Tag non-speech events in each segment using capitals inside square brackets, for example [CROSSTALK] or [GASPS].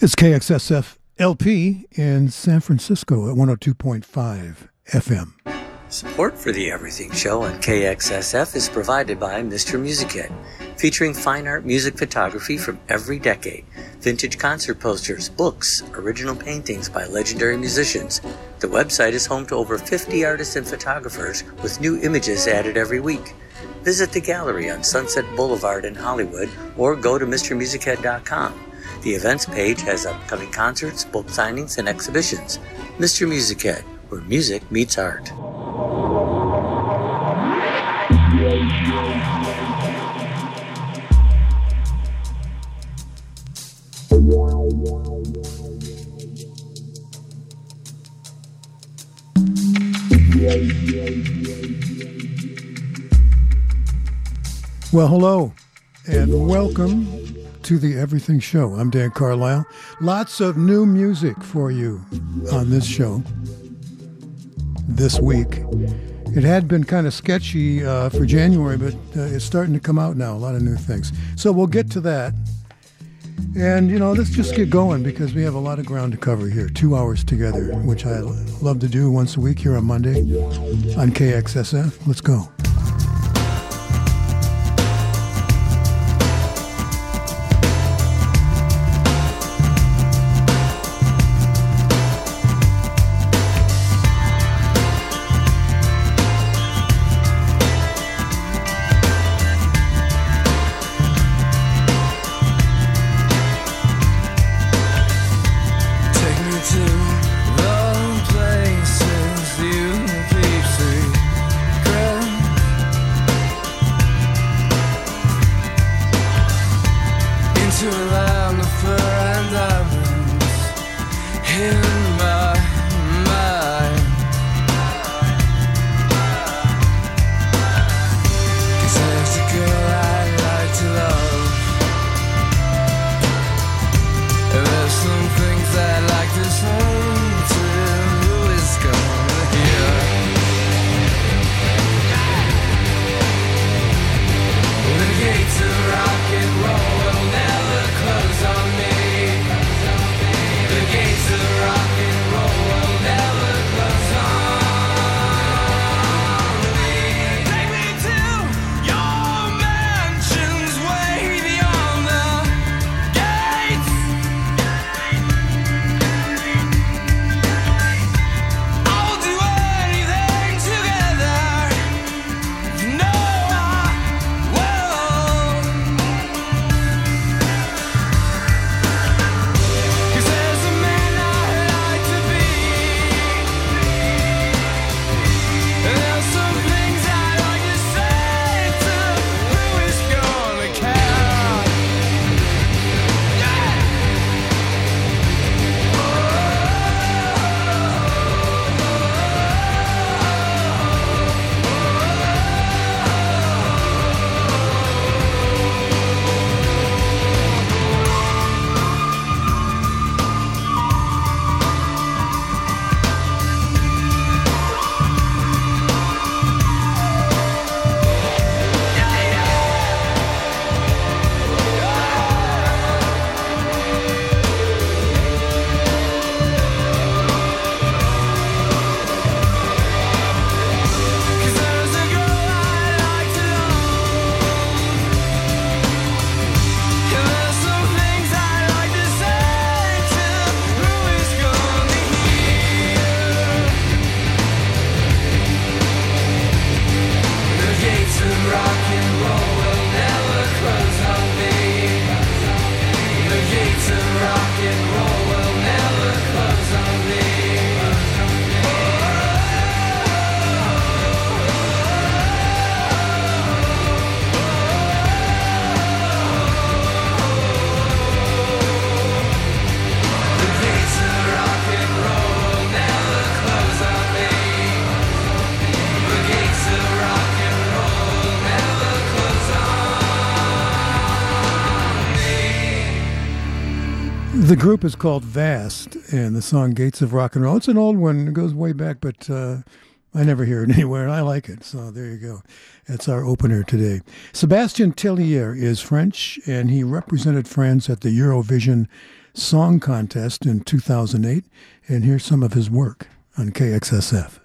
It's KXSF LP in San Francisco at 102.5 FM. Support for the Everything Show on KXSF is provided by Mr. Music featuring fine art music photography from every decade, vintage concert posters, books, original paintings by legendary musicians. The website is home to over 50 artists and photographers with new images added every week. Visit the gallery on Sunset Boulevard in Hollywood or go to MrMusicHead.com. The events page has upcoming concerts, book signings, and exhibitions. Mr. Music Head, where music meets art. Well, hello, and welcome to the Everything Show. I'm Dan Carlisle. Lots of new music for you on this show this week. It had been kind of sketchy uh, for January, but uh, it's starting to come out now. A lot of new things. So we'll get to that. And, you know, let's just get going because we have a lot of ground to cover here. Two hours together, which I love to do once a week here on Monday on KXSF. Let's go. Group is called Vast, and the song Gates of Rock and Roll. It's an old one, it goes way back, but uh, I never hear it [LAUGHS] anywhere, and I like it. So there you go. That's our opener today. Sébastien Tellier is French, and he represented France at the Eurovision Song Contest in 2008, and here's some of his work on KXSF.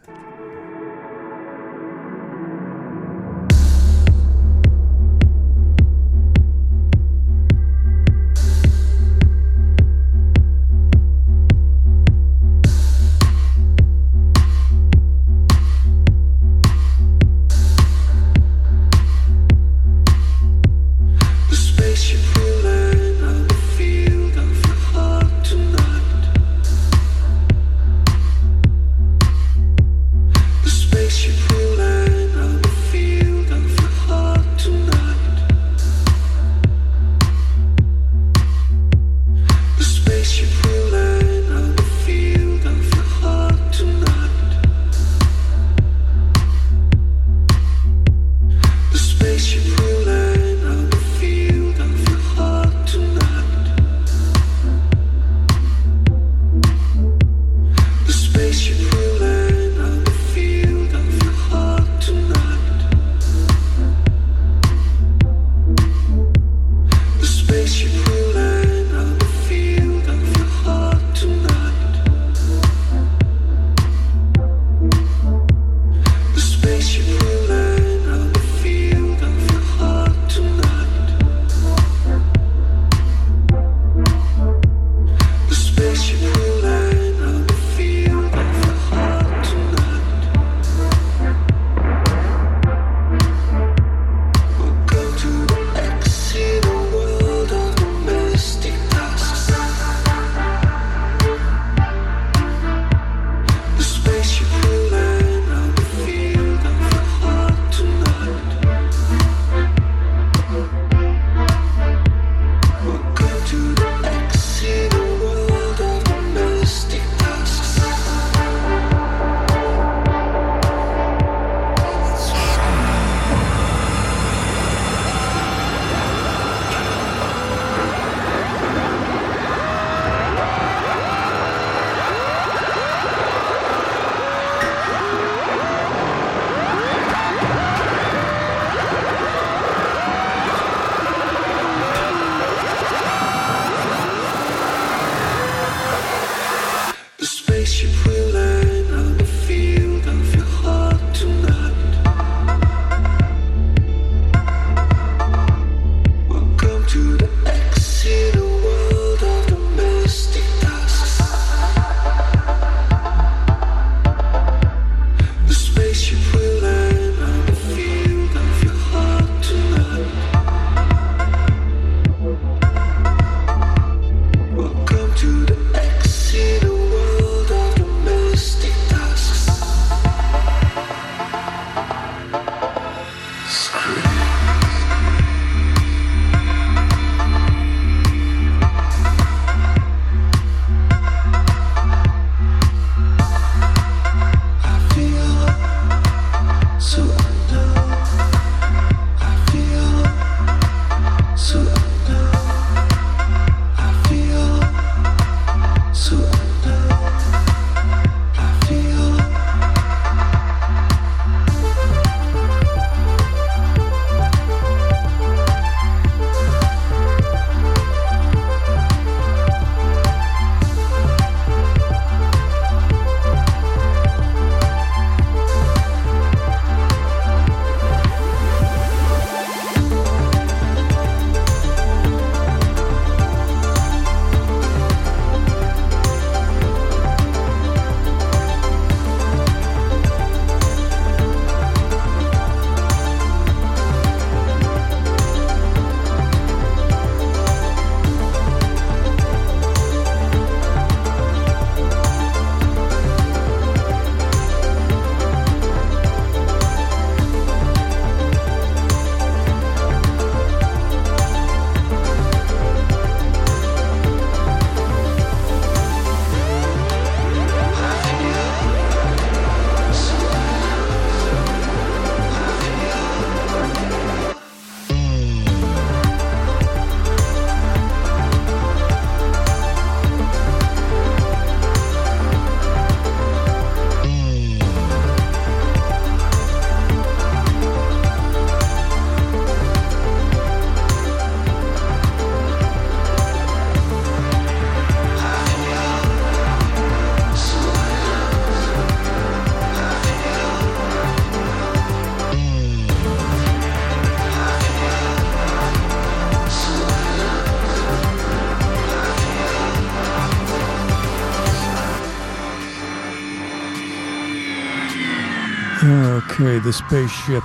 Okay, the spaceship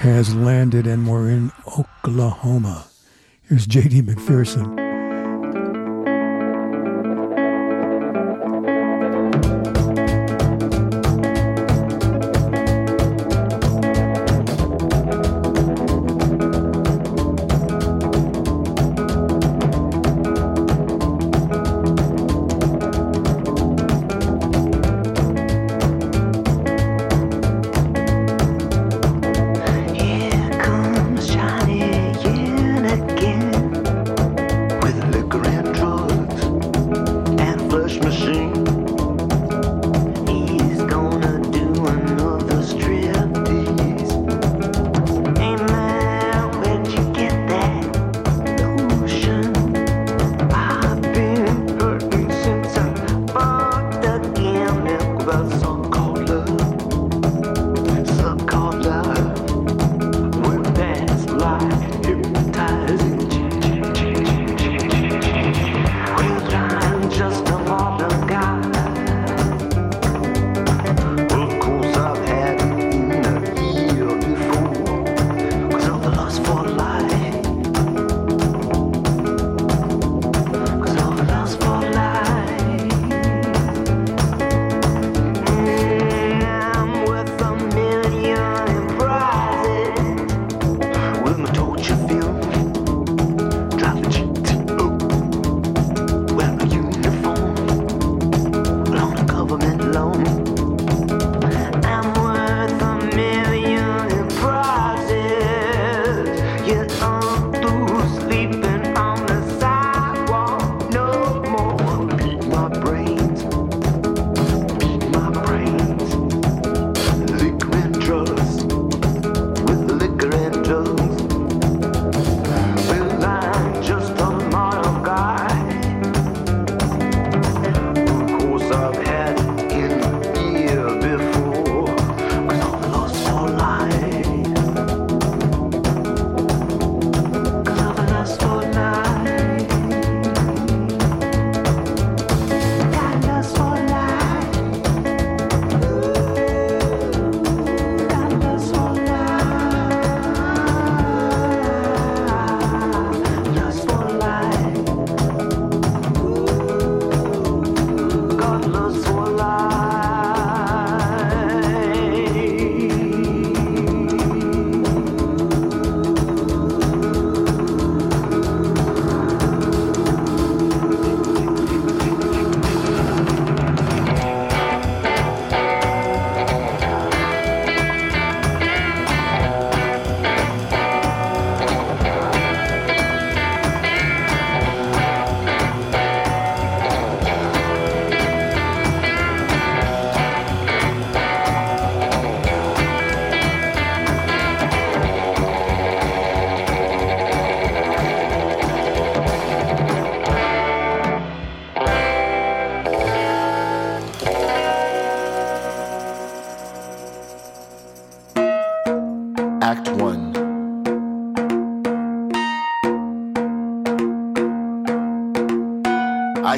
has landed and we're in Oklahoma. Here's JD McPherson.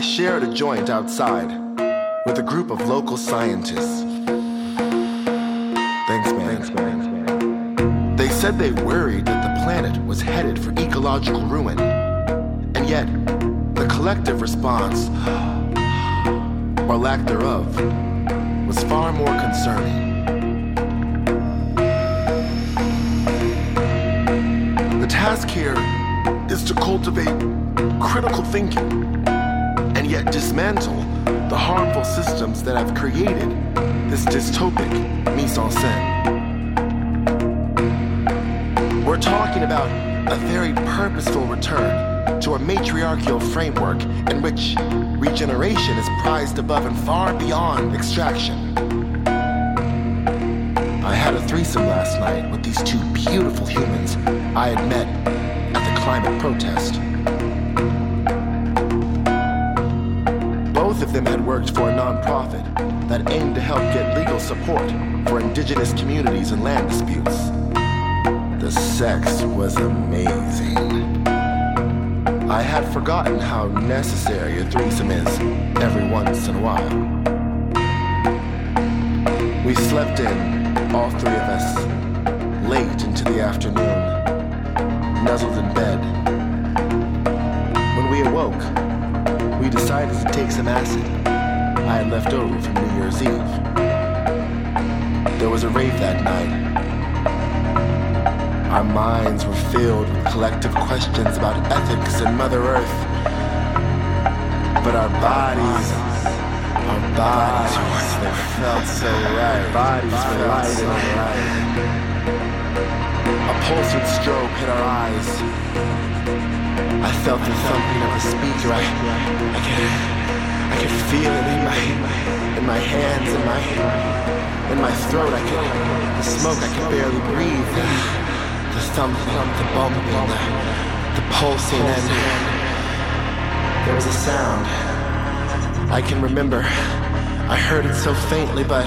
Shared a joint outside with a group of local scientists. Thanks, man. Thanks, man. They said they worried that the planet was headed for ecological ruin. And yet, the collective response, [GASPS] or lack thereof, was far more concerning. The task here is to cultivate critical thinking and yet dismantle the harmful systems that have created this dystopic mise en scène. We're talking about a very purposeful return to a matriarchal framework in which regeneration is prized above and far beyond extraction. I had a threesome last night with these two beautiful humans I had met at the climate protest. Of them had worked for a nonprofit that aimed to help get legal support for indigenous communities and land disputes. The sex was amazing. I had forgotten how necessary a threesome is every once in a while. We slept in all three of us, late into the afternoon, nuzzled in bed. When we awoke, decided to take some acid I had left over from New Year's Eve. There was a rave that night. Our minds were filled with collective questions about ethics and Mother Earth. But our bodies, our bodies, they felt so right. Bodies were light and right. A pulsing strobe hit our eyes. I felt the thumping of a speaker. I, I could, I could feel it in my, in my hands, in my, in my throat. I could, the smoke. I could barely breathe. The, the thumping, the bumping, the, the pulsing, and there was a sound. I can remember. I heard it so faintly, but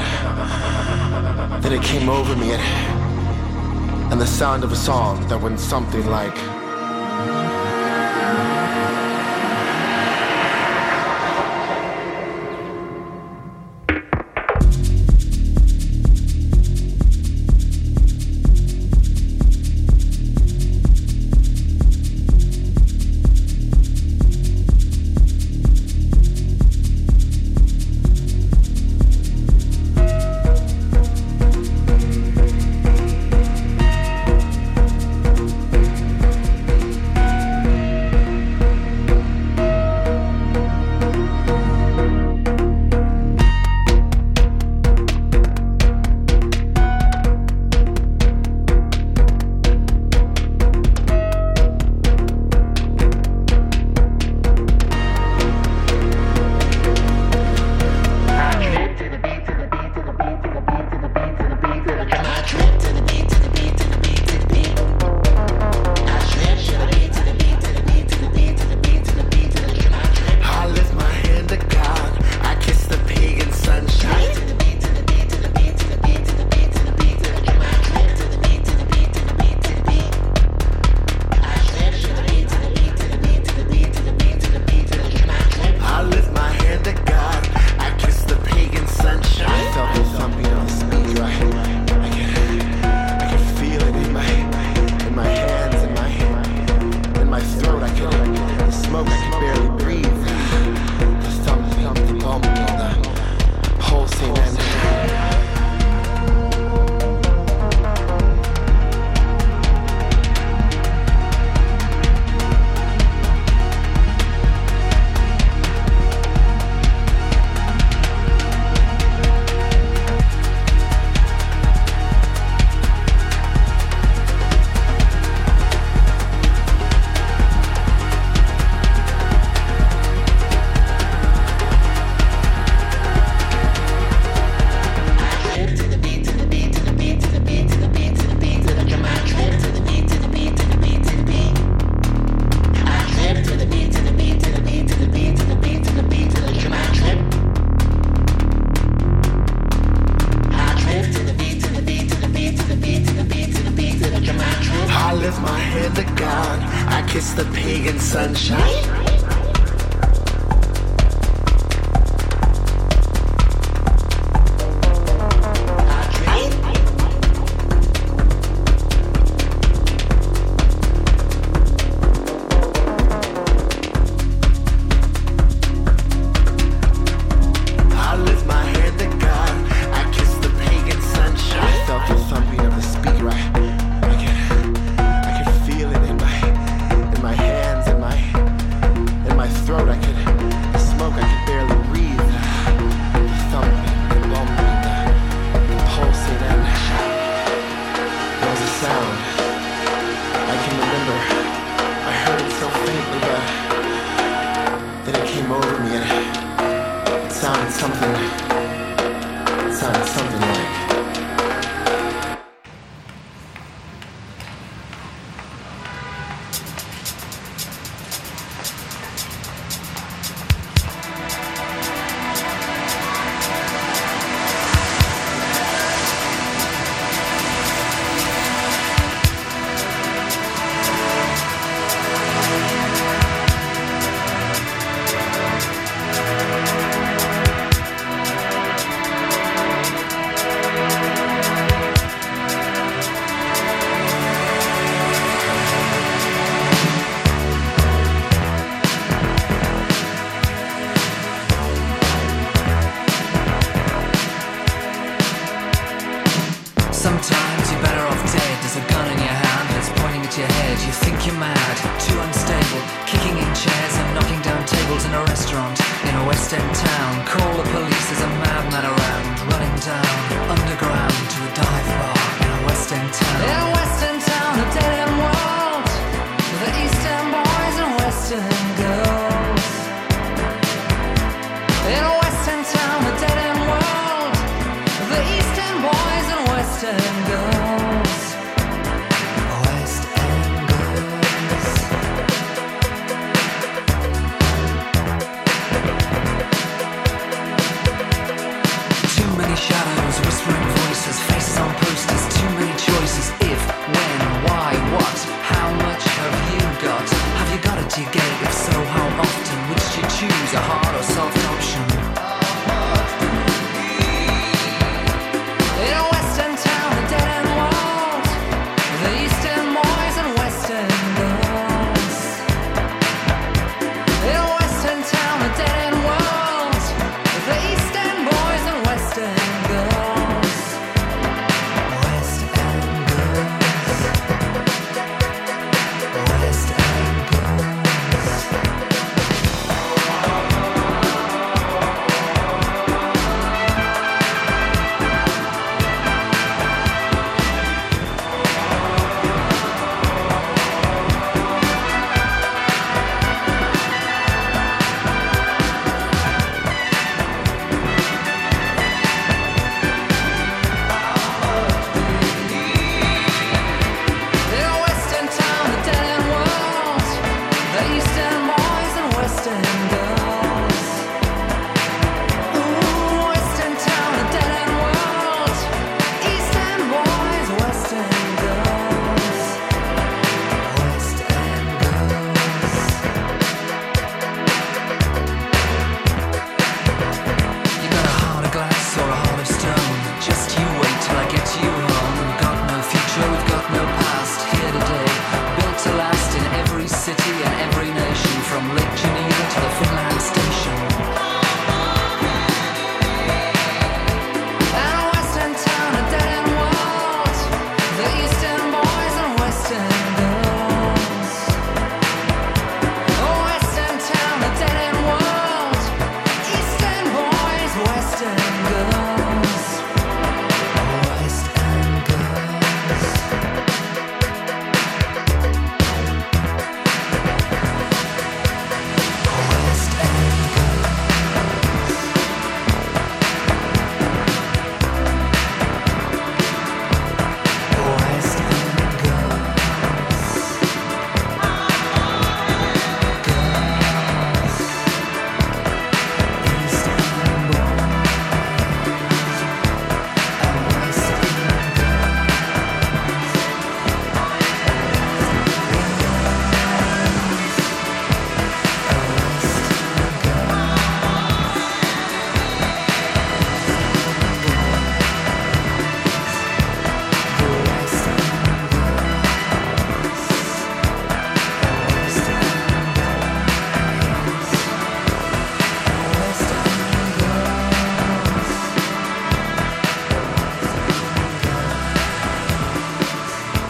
then it came over me, and, and the sound of a song that went something like.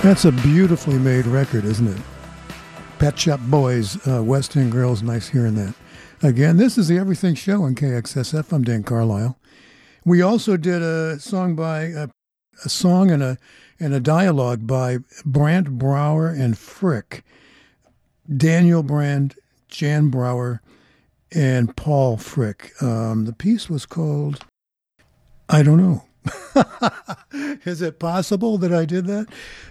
That's a beautifully made record, isn't it? Pet Shop Boys, uh, West End Girls. Nice hearing that. Again, this is the Everything Show on KXSF. I'm Dan Carlisle. We also did a song by uh, a song and a and a dialogue by Brandt Brauer and Frick, Daniel Brandt, Jan Brauer, and Paul Frick. Um, the piece was called I don't know. [LAUGHS] Is it possible that I did that?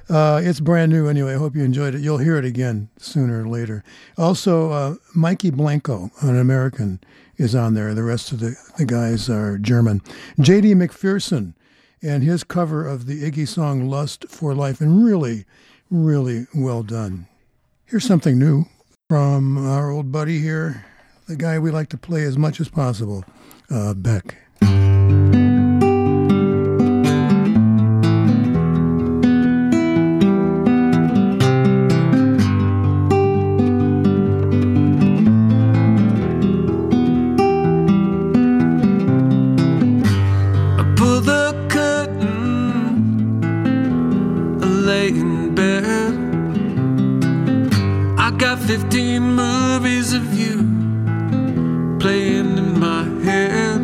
Uh, it's brand new anyway. I hope you enjoyed it. You'll hear it again sooner or later. Also, uh, Mykki Blanco, an American, is on there. The rest of the, the guys are German. J.D. McPherson and his cover of the Iggy song Lust for Life, and really, really well done. Here's something new from our old buddy here, the guy we like to play as much as possible, uh, Beck. 15 movies of you playing in my head.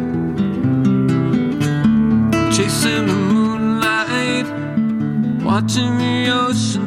Chasing the moonlight, watching the ocean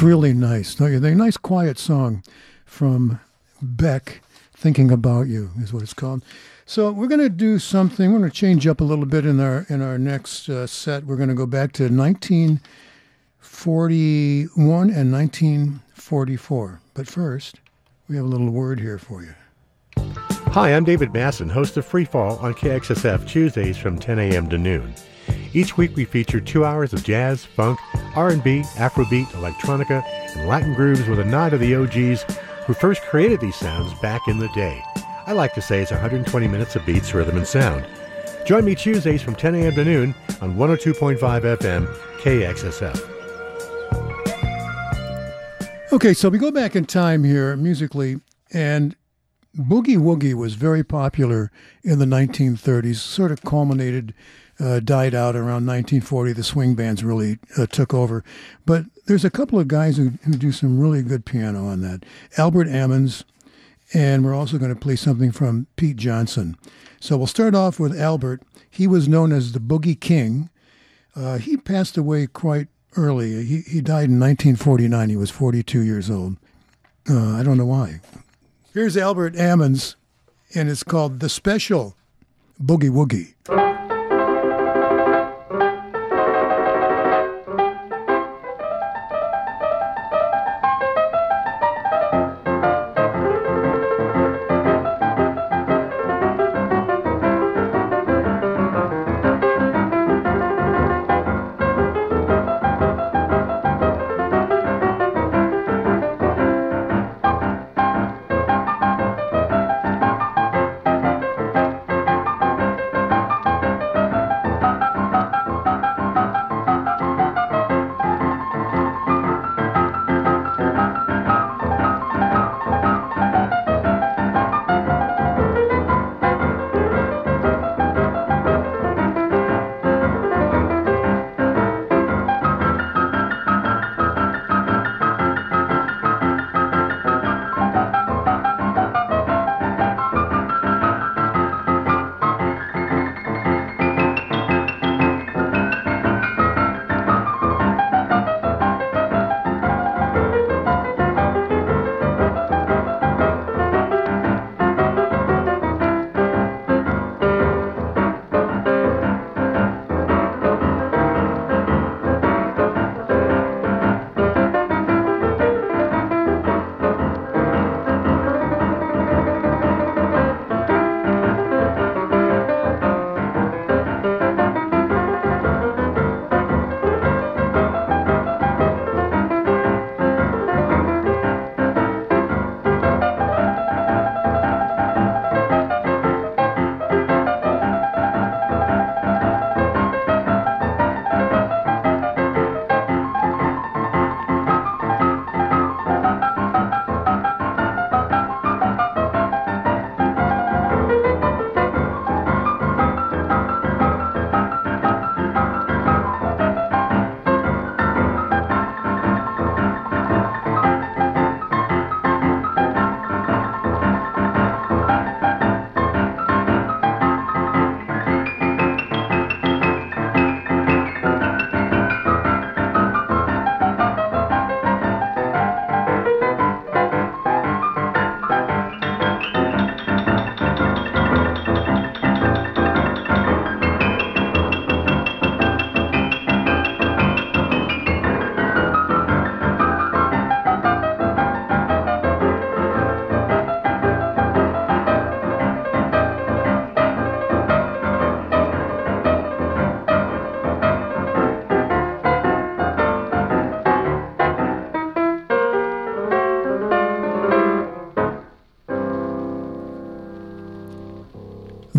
That's really nice, don't you think? Nice quiet song from Beck, Thinking About You is what it's called. So we're going to do something. We're going to change up a little bit in our in our next uh, set. We're going to go back to 1941 and 1944. But first, we have a little word here for you. Hi, I'm David Masson, host of Freefall on KXSF Tuesdays from 10 a.m. to noon. Each week we feature two hours of jazz, funk, R&B, Afrobeat, electronica, and Latin grooves with a nod to the OGs who first created these sounds back in the day. I like to say it's 120 minutes of beats, rhythm, and sound. Join me Tuesdays from 10 a.m. to noon on 102.5 FM KXSF. Okay, so we go back in time here musically, and Boogie Woogie was very popular in the 1930s, sort of culminated, uh, died out around 1940. The swing bands really uh, took over. But there's a couple of guys who, who do some really good piano on that. Albert Ammons, and we're also going to play something from Pete Johnson. So we'll start off with Albert. He was known as the Boogie King. Uh, he passed away quite early. He, he died in 1949. He was 42 years old. Uh, I don't know why. Here's Albert Ammons, and it's called The Special Boogie Woogie.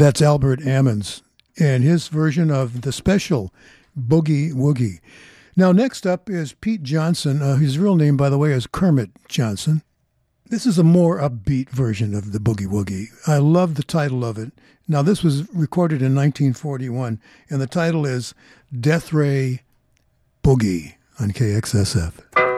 That's Albert Ammons and his version of the special Boogie Woogie. Now, next up is Pete Johnson. Uh, his real name, by the way, is Kermit Johnson. This is a more upbeat version of the Boogie Woogie. I love the title of it. Now, this was recorded in 1941, and the title is Death Ray Boogie on KXSF.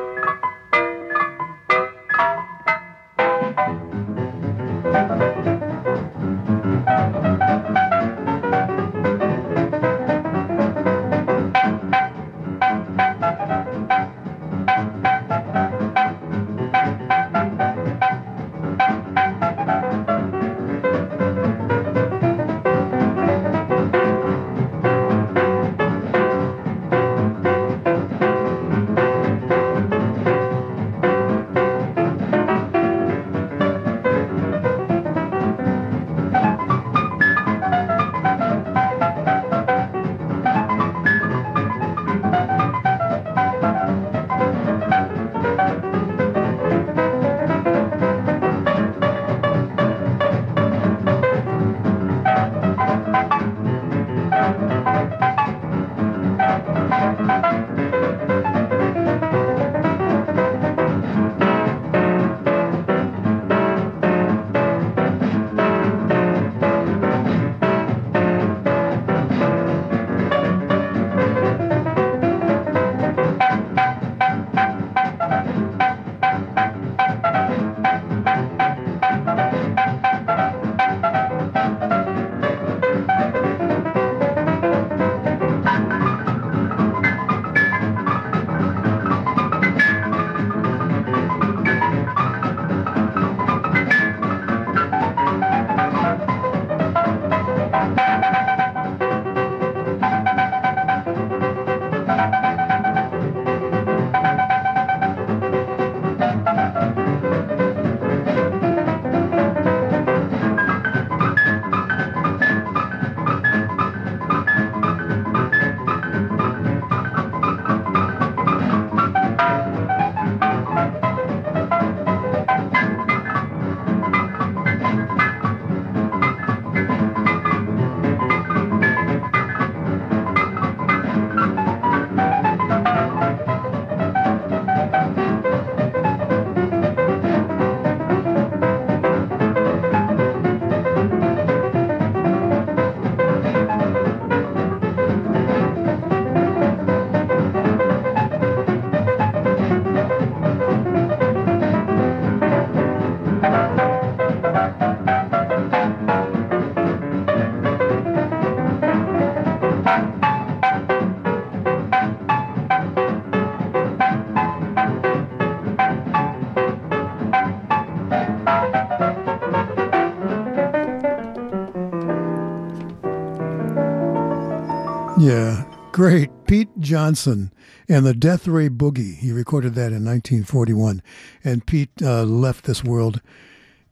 Great. Pete Johnson and the Death Ray Boogie. He recorded that in 1941. And Pete uh, left this world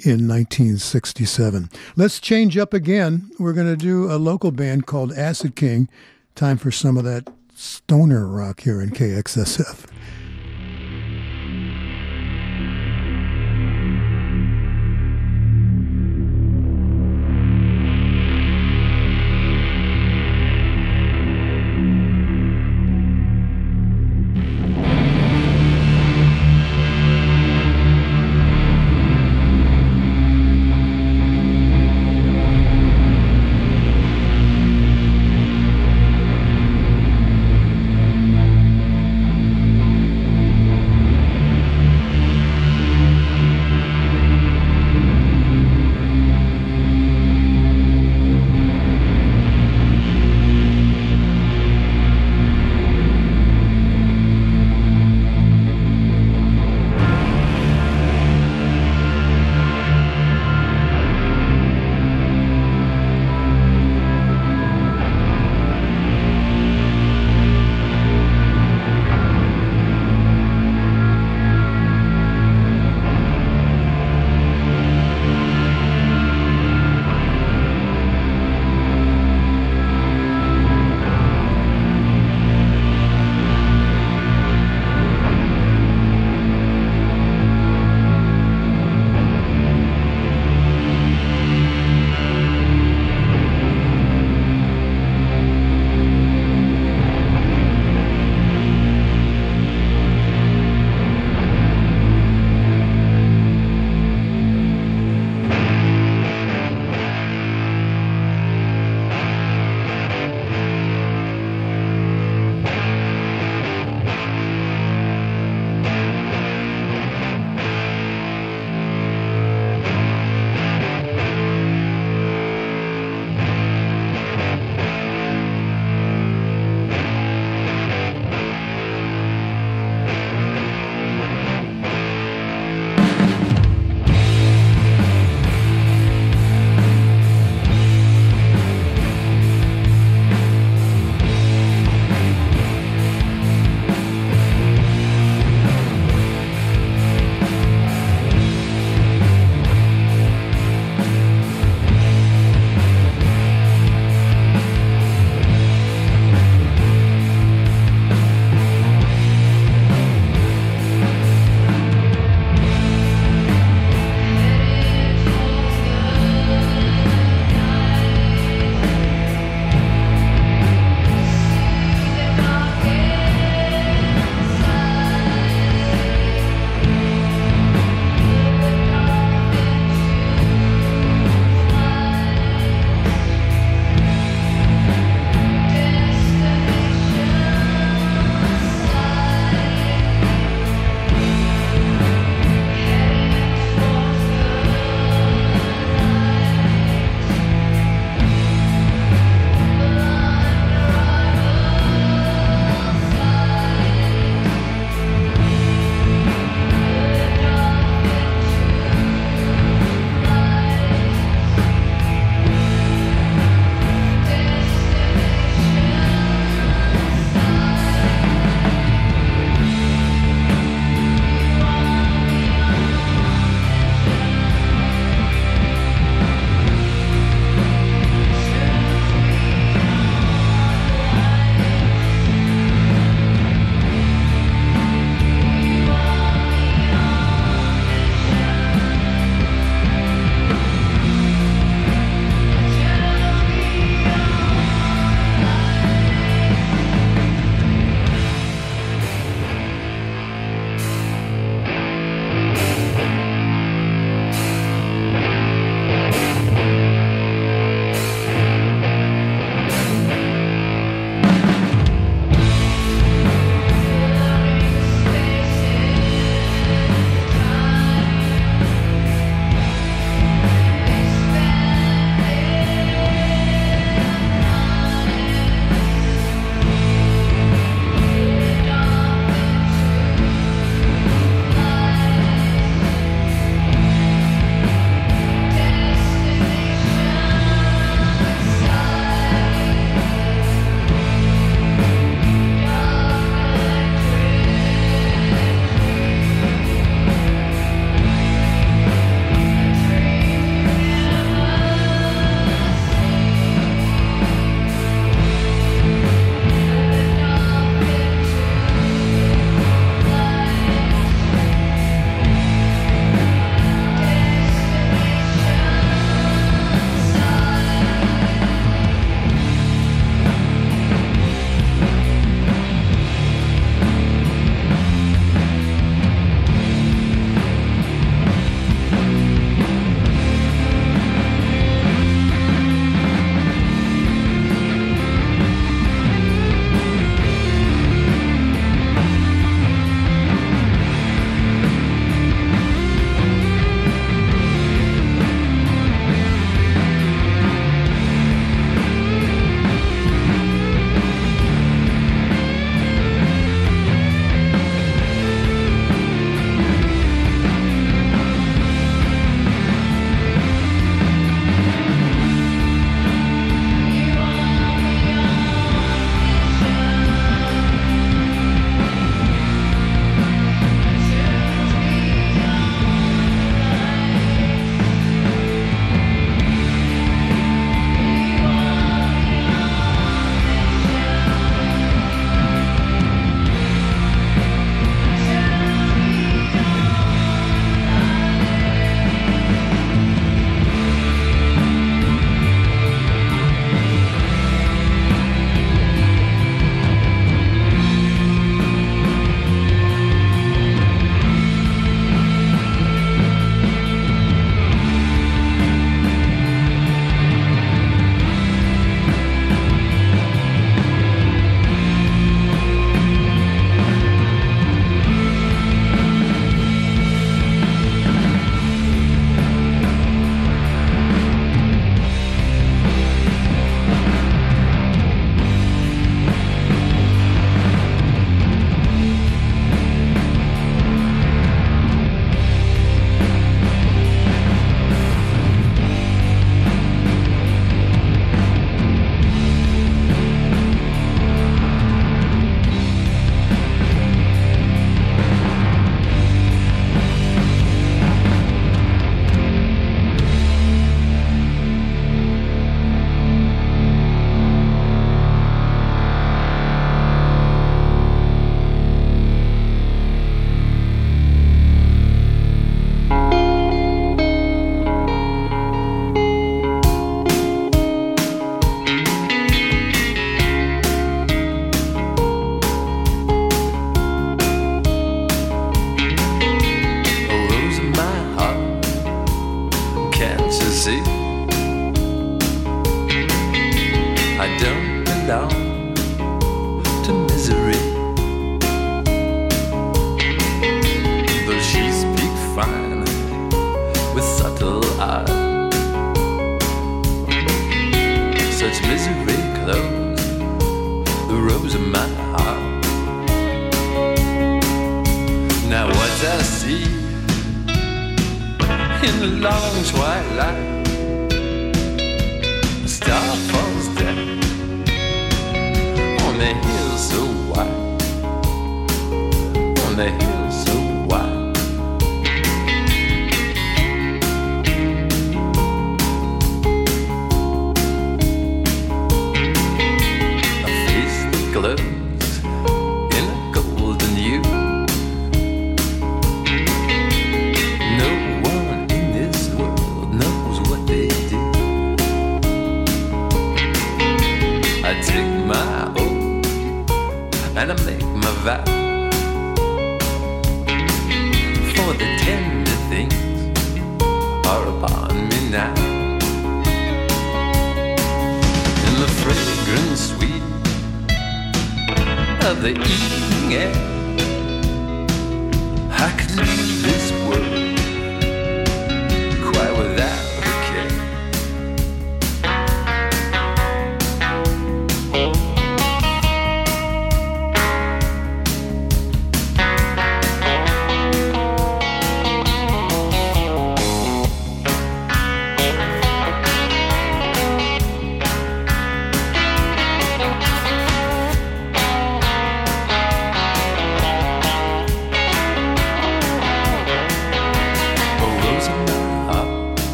in 1967. Let's change up again. We're going to do a local band called Acid King. Time for some of that stoner rock here in KXSF.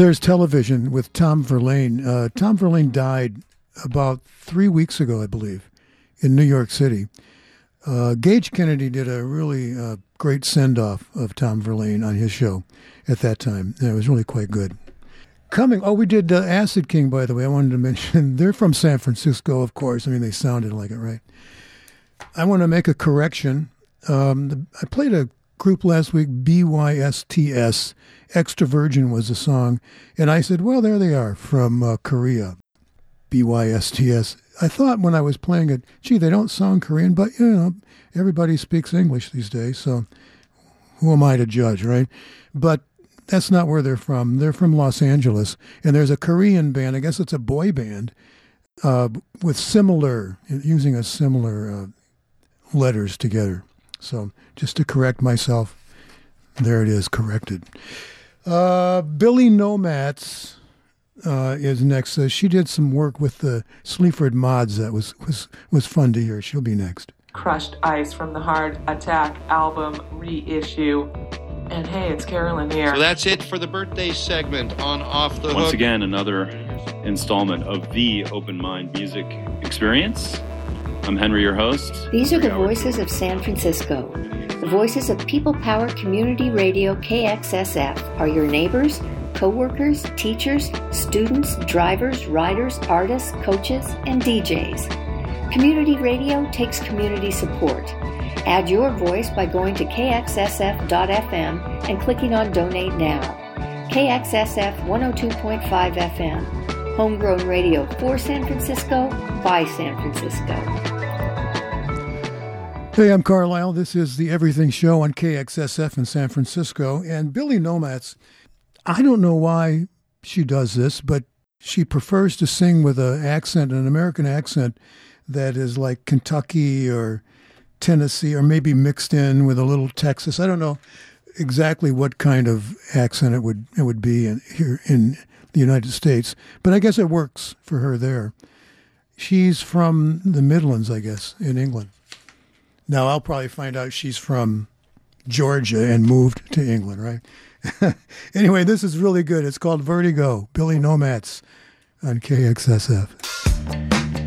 There's television with Tom Verlaine. Uh, Tom Verlaine died about three weeks ago, I believe, in New York City. Uh, Gage Kennedy did a really uh, great send off of Tom Verlaine on his show at that time. And it was really quite good. Coming, oh, we did uh, Acid King, by the way. I wanted to mention [LAUGHS] they're from San Francisco, of course. I mean, they sounded like it, right? I want to make a correction. Um, I played a group last week, BYSTS. Extra Virgin was the song. And I said, well, there they are from uh, Korea, BYSTS. I thought when I was playing it, gee, they don't sound Korean, but, you know, everybody speaks English these days, so who am I to judge, right? But that's not where they're from. They're from Los Angeles. And there's a Korean band, I guess it's a boy band, uh, with similar, using a similar uh, letters together. So just to correct myself, there it is, corrected. Uh, Billy Nomates uh, is next. Uh, she did some work with the Sleaford Mods that was, was, was fun to hear. She'll be next. Crushed Ice from the Hard Attack album reissue. And hey, it's Carolyn here. So that's it for the birthday segment on Off the Once Hook. again, another installment of the Open Mind Music Experience. I'm Henry, your host. These are the voices of San Francisco. The voices of People Power Community Radio KXSF are your neighbors, co-workers, teachers, students, drivers, riders, artists, coaches, and DJs. Community radio takes community support. Add your voice by going to kxsf.fm and clicking on Donate Now. KXSF 102.5 FM. Homegrown radio for San Francisco, by San Francisco. Hey, I'm Carlisle. This is the Everything Show on KXSF in San Francisco. And Billy Nomates, I don't know why she does this, but she prefers to sing with an accent, an American accent that is like Kentucky or Tennessee or maybe mixed in with a little Texas. I don't know. exactly what kind of accent it would it would be in, here in the United States, but I guess it works for her there. She's from the Midlands, I guess, in England. Now I'll probably find out she's from Georgia and moved to England, right? [LAUGHS] anyway, this is really good. It's called Vertigo, Billy Nomates on KXSF.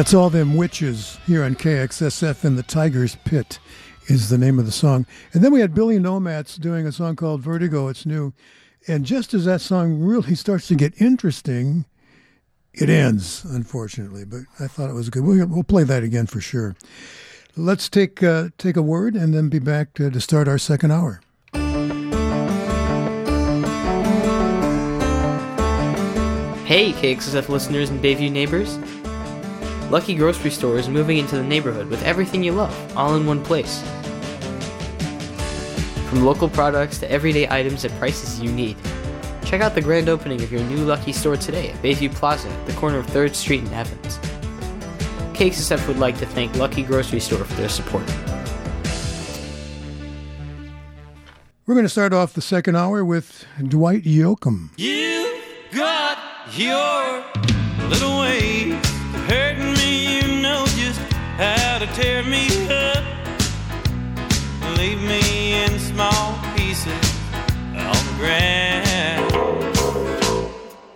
That's All Them Witches here on KXSF in the Tiger's Pit is the name of the song. And then we had Billy Nomates doing a song called Vertigo, It's New. And just as that song really starts to get interesting, it ends, unfortunately. But I thought it was good. We'll, we'll play that again for sure. Let's take, uh, take a word and then be back to, to start our second hour. Hey, KXSF listeners and Bayview neighbors. Lucky Grocery Store is moving into the neighborhood with everything you love, all in one place. From local products to everyday items at prices you need. Check out the grand opening of your new Lucky store today at Bayview Plaza at the corner of 3rd Street and Evans. Cakes KXSF would like to thank Lucky Grocery Store for their support. We're going to start off the second hour with Dwight Yoakam. You got your little way of hurting how to tear me up. and Leave me in small pieces on the ground.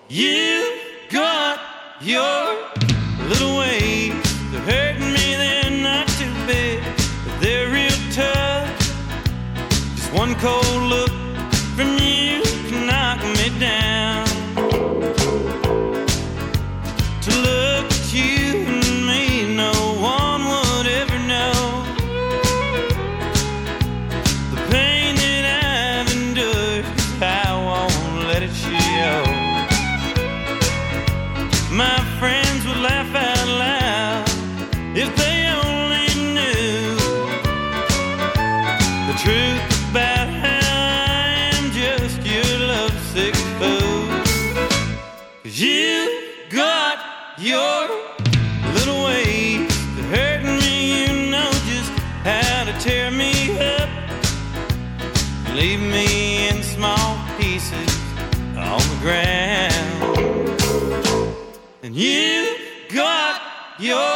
You got your little ways of hurting me, they're not too big, but they're real tough. Just one cold look from you can knock me down. Your little ways of hurting me, you know just how to tear me up. Leave me in small pieces on the ground. And you got your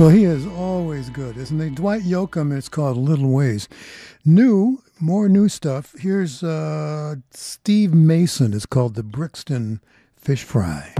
Well, he is always good, isn't he? Dwight Yoakam, it's called Little Ways. New, more new stuff. Here's uh, Steve Mason. It's called the Brixton Fish Fry.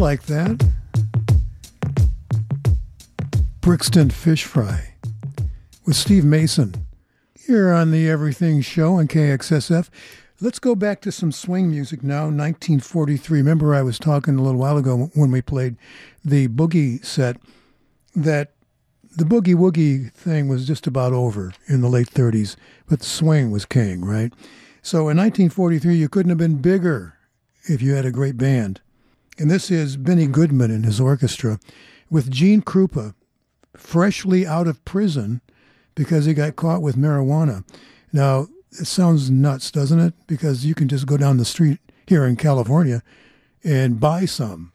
Like that. Brixton Fish Fry with Steve Mason here on the Everything Show on KXSF. Let's go back to some swing music now. 1943. Remember, I was talking a little while ago when we played the boogie set that the boogie woogie thing was just about over in the late 30s, but swing was king, right? So in 1943, you couldn't have been bigger if you had a great band. And this is Benny Goodman and his orchestra with Gene Krupa, freshly out of prison because he got caught with marijuana. Now, it sounds nuts, doesn't it? Because you can just go down the street here in California and buy some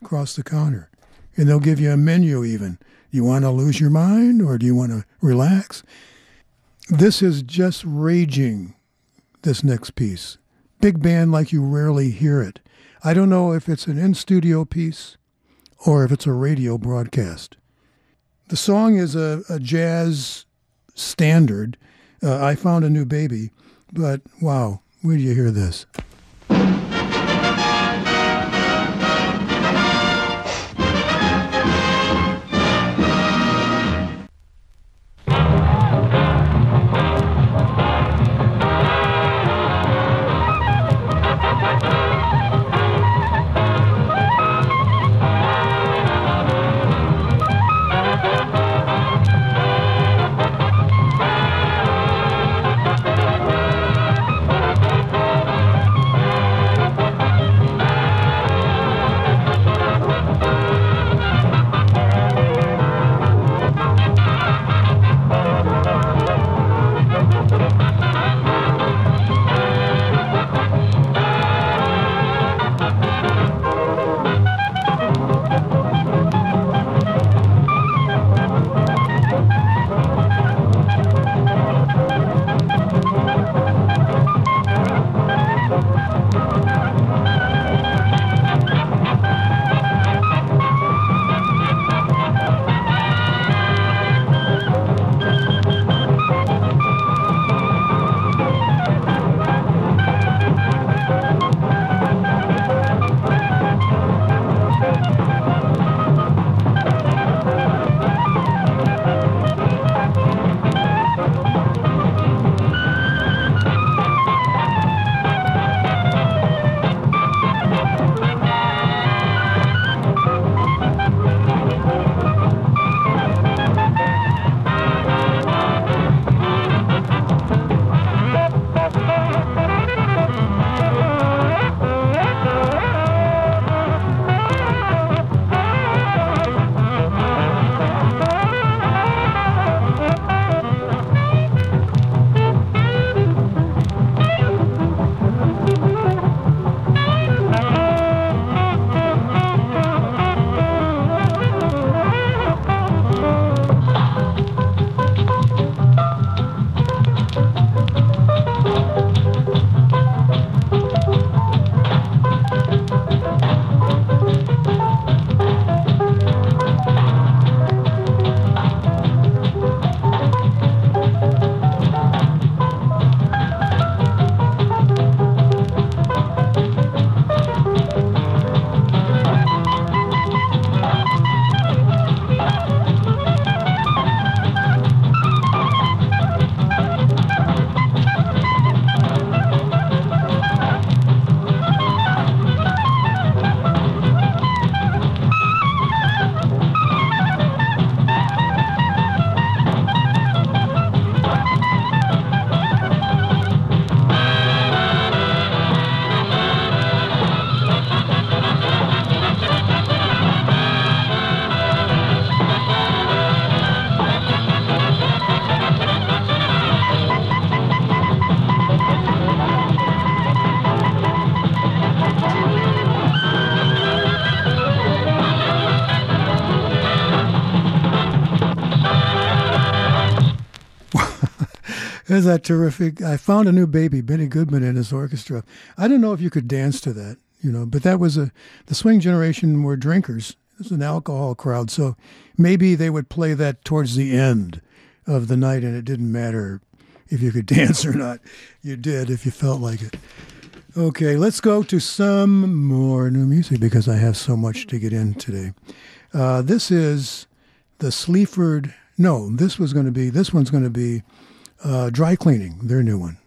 across the counter. And they'll give you a menu even. You want to lose your mind or do you want to relax? This is just raging, this next piece. Big band like you rarely hear it. I don't know if it's an in studio piece or if it's a radio broadcast. The song is a, a jazz standard. Uh, I found a new baby, but wow, where do you hear this? That terrific? I found a new baby, Benny Goodman and his orchestra. I don't know if you could dance to that, you know, but that was a the swing generation were drinkers. It was an alcohol crowd, so maybe they would play that towards the end of the night, and it didn't matter if you could [LAUGHS] dance or not. You did if you felt like it. Okay, let's go to some more new music because I have so much to get in today. Uh, this is the Sleaford. No, this was going to be. This one's going to be uh, dry cleaning. Their new one.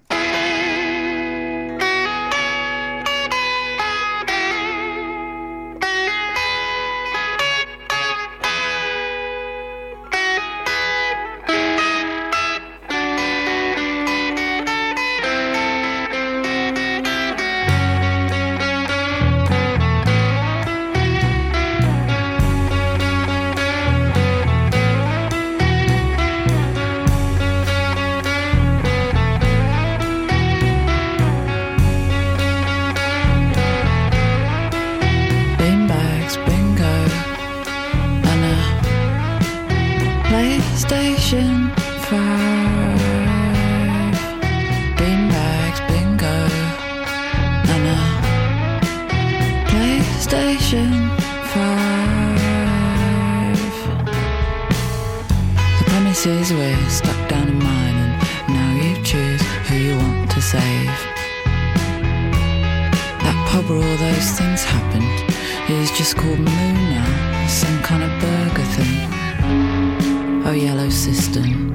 Yellow cistern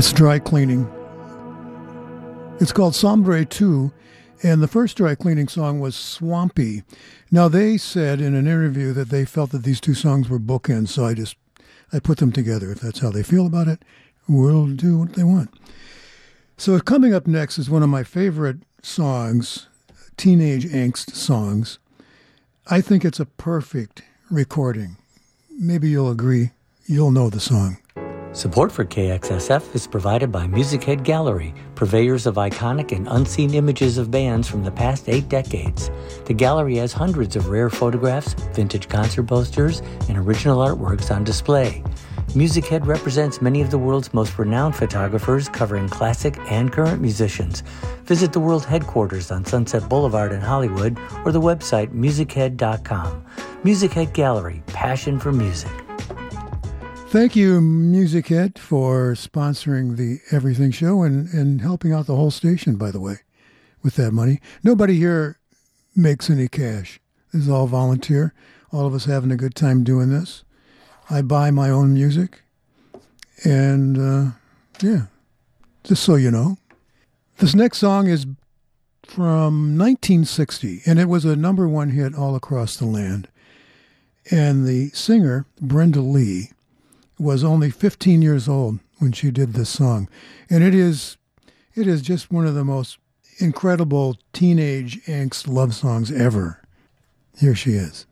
That's dry cleaning. It's called Sombre 2, and the first dry cleaning song was Swampy. Now, they said in an interview that they felt that these two songs were bookends, so I just I put them together. If that's how they feel about it, we'll do what they want. So, coming up next is one of my favorite songs, teenage angst songs. I think it's a perfect recording. Maybe you'll agree. You'll know the song. Support for KXSF is provided by Music Head Gallery, purveyors of iconic and unseen images of bands from the past eight decades. The gallery has hundreds of rare photographs, vintage concert posters, and original artworks on display. Music Head represents many of the world's most renowned photographers covering classic and current musicians. Visit the world headquarters on Sunset Boulevard in Hollywood or the website musichead.com. Music Head Gallery, passion for music. Thank you, Music Head, for sponsoring the Everything Show and, and helping out the whole station, by the way, with that money. Nobody here makes any cash. This is all volunteer. All of us having a good time doing this. I buy my own music. And uh, yeah, just so you know. This next song is from 1960, and it was a number one hit all across the land. And the singer, Brenda Lee, was only 15 years old when she did this song. And it is it is just one of the most incredible teenage angst love songs ever. Here she is.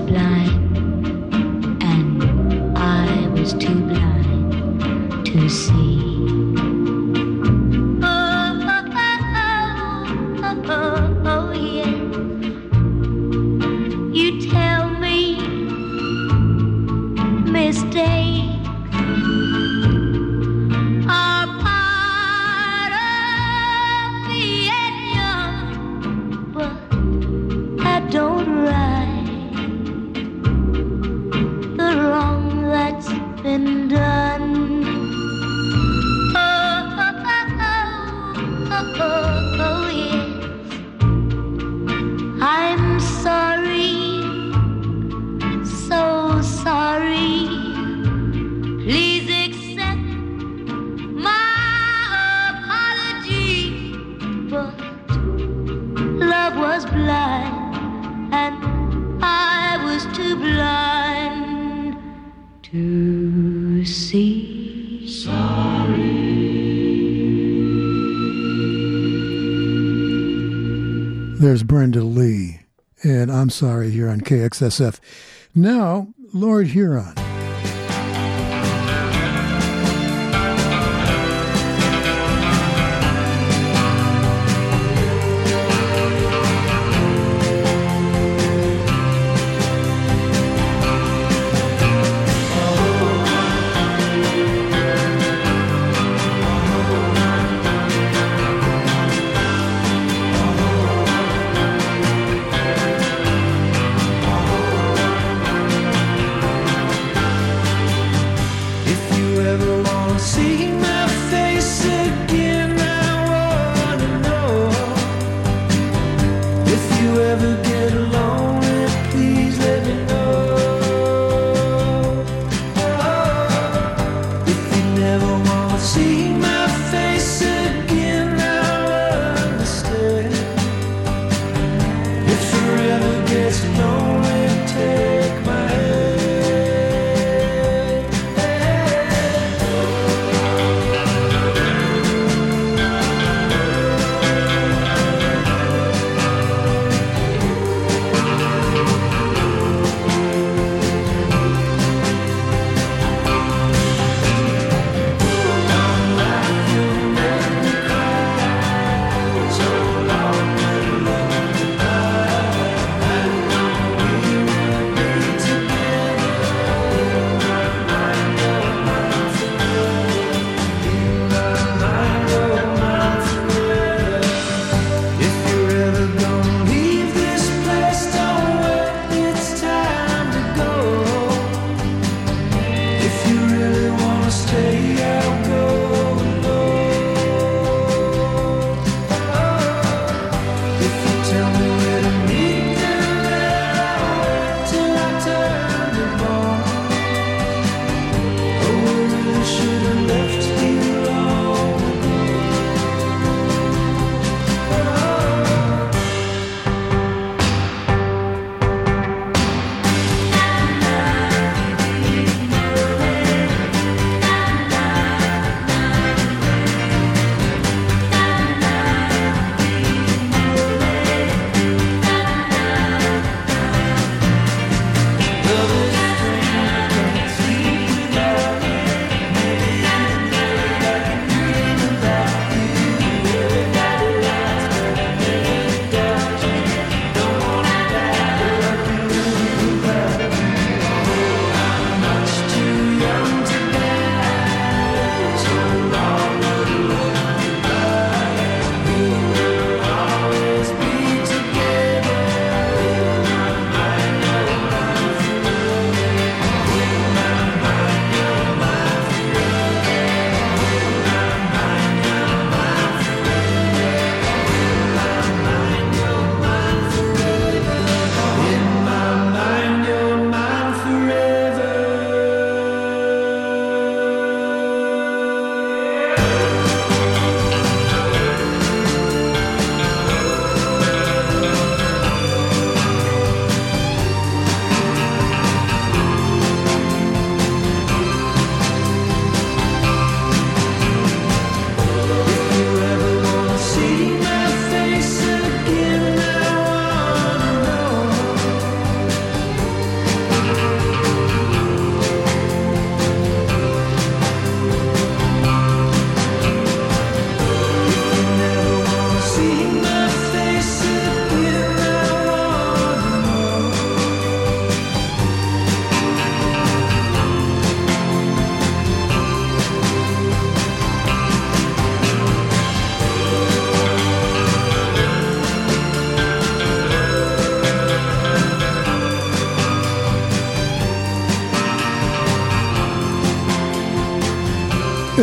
Blind, I'm sorry here on KXSF. Now, Lord Huron.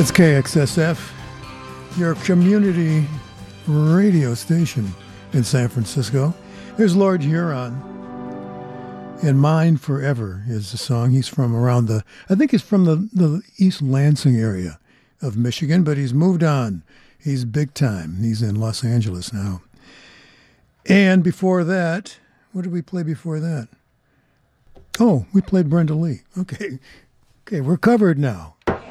It's KXSF, your community radio station in San Francisco. There's Lord Huron. And Mine Forever is the song. He's from around the, I think he's from the, the East Lansing area of Michigan, but he's moved on. He's big time. He's in Los Angeles now. And before that, what did we play before that? Oh, we played Brenda Lee. Okay. Okay, we're covered now.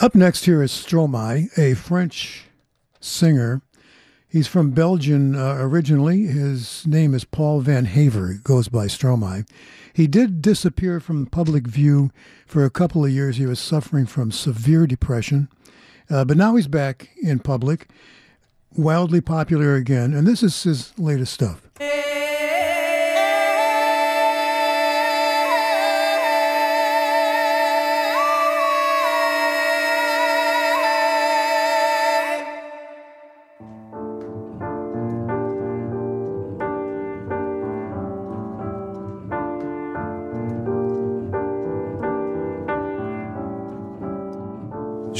Up next here is Stromae, a French singer. He's from Belgium uh, originally. His name is Paul Van Haver. Goes by Stromae. He did disappear from public view for a couple of years. He was suffering from severe depression. Uh, but now he's back in public, wildly popular again. And this is his latest stuff. Je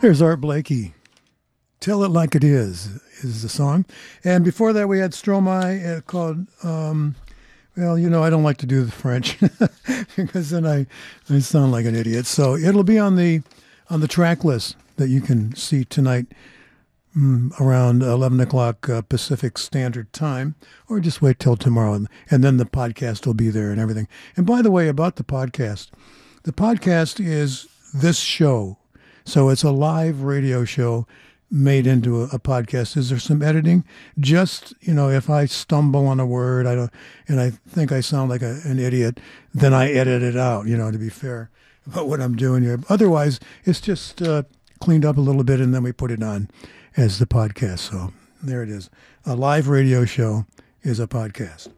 There's Art Blakey. Tell It Like It Is is the song. And before that, we had Stromae uh, called, um, well, you know, I don't like to do the French [LAUGHS] because then I, I sound like an idiot. So it'll be on the on the track list that you can see tonight mm, around 11 o'clock uh, Pacific Standard Time, or just wait till tomorrow. And, and then the podcast will be there and everything. And by the way, about the podcast, the podcast is this show. So it's a live radio show made into a, a, podcast. Is there some editing? Just you know, if I stumble on a word, I don't, and I think I sound like a, an idiot, then I edit it out. You know, to be fair about what I'm doing here. Otherwise, it's just uh, cleaned up a little bit, and then we put it on as the podcast. So there it is. A live radio show is a podcast.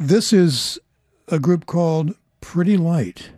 This is a group called Pretty Light.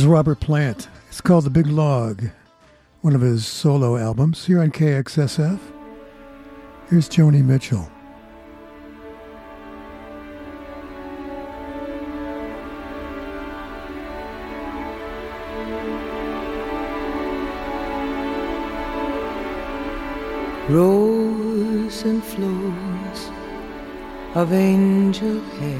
There's Robert Plant. It's called The Big Log, one of his solo albums here on KXSF. Here's Joni Mitchell. rows and flows of angel hair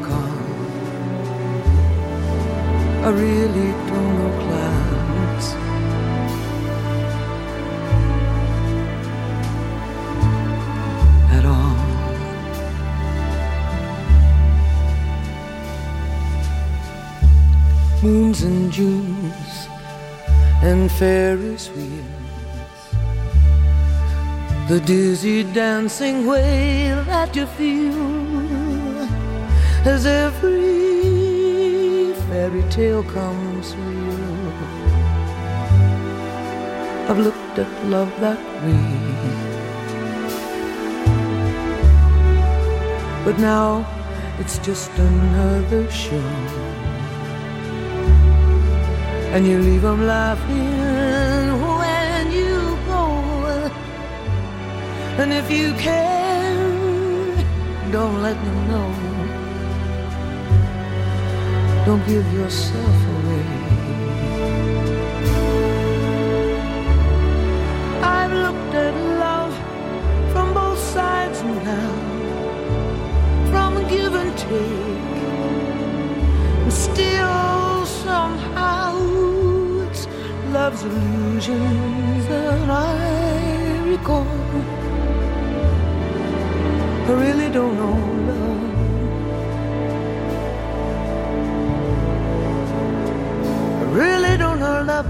I really don't know clouds. At all. Moons and Junes and Ferris wheels. The dizzy dancing way that you feel as every fairy tale comes real. I've looked at love that way. But now it's just another show. And you leave them laughing when you go. And if you can, don't let them know. Don't give yourself away. I've looked at love from both sides now, from give and take, and still somehow it's love's illusions that I recall. I really don't know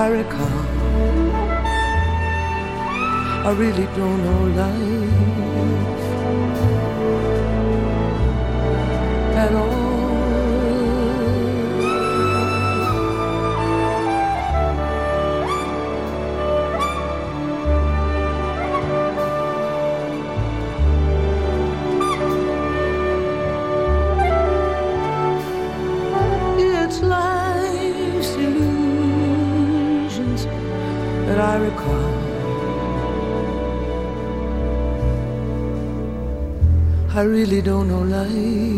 I recall. I really don't know life I really don't know life.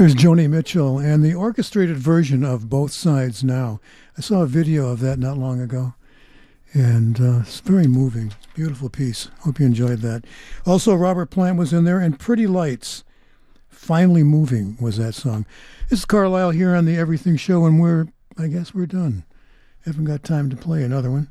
There's Joni Mitchell and the orchestrated version of Both Sides Now. I saw a video of that not long ago, and uh, it's very moving. Beautiful piece. Hope you enjoyed that. Also, Robert Plant was in there, and Pretty Lights. Finally Moving was that song. This is Carlisle here on the Everything Show, and we're, I guess we're done. Haven't got time to play another one,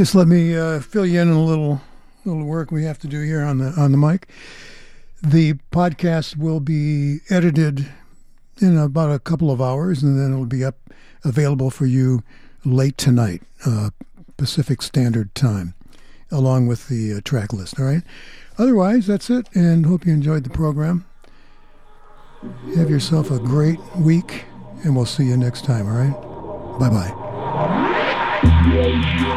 Just let me uh, fill you in on a little little work we have to do here on the on the mic. The podcast will be edited in about a couple of hours, and then it'll be up available for you late tonight, uh, Pacific Standard Time, along with the uh, track list. All right. Otherwise, that's it, and hope you enjoyed the program. Have yourself a great week, and we'll see you next time. All right. Bye bye.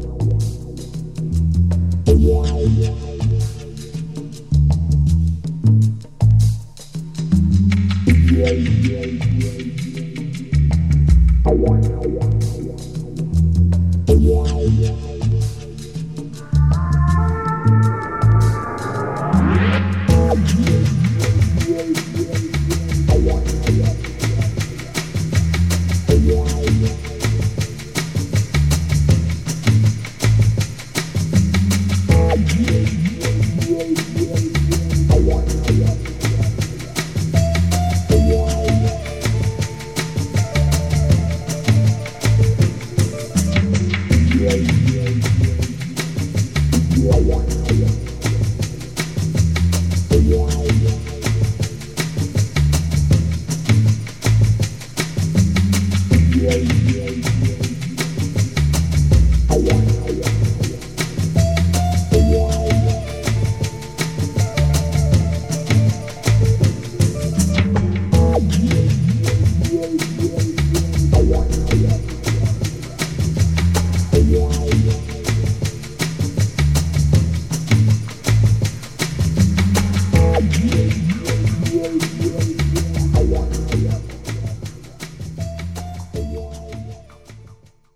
Yeah.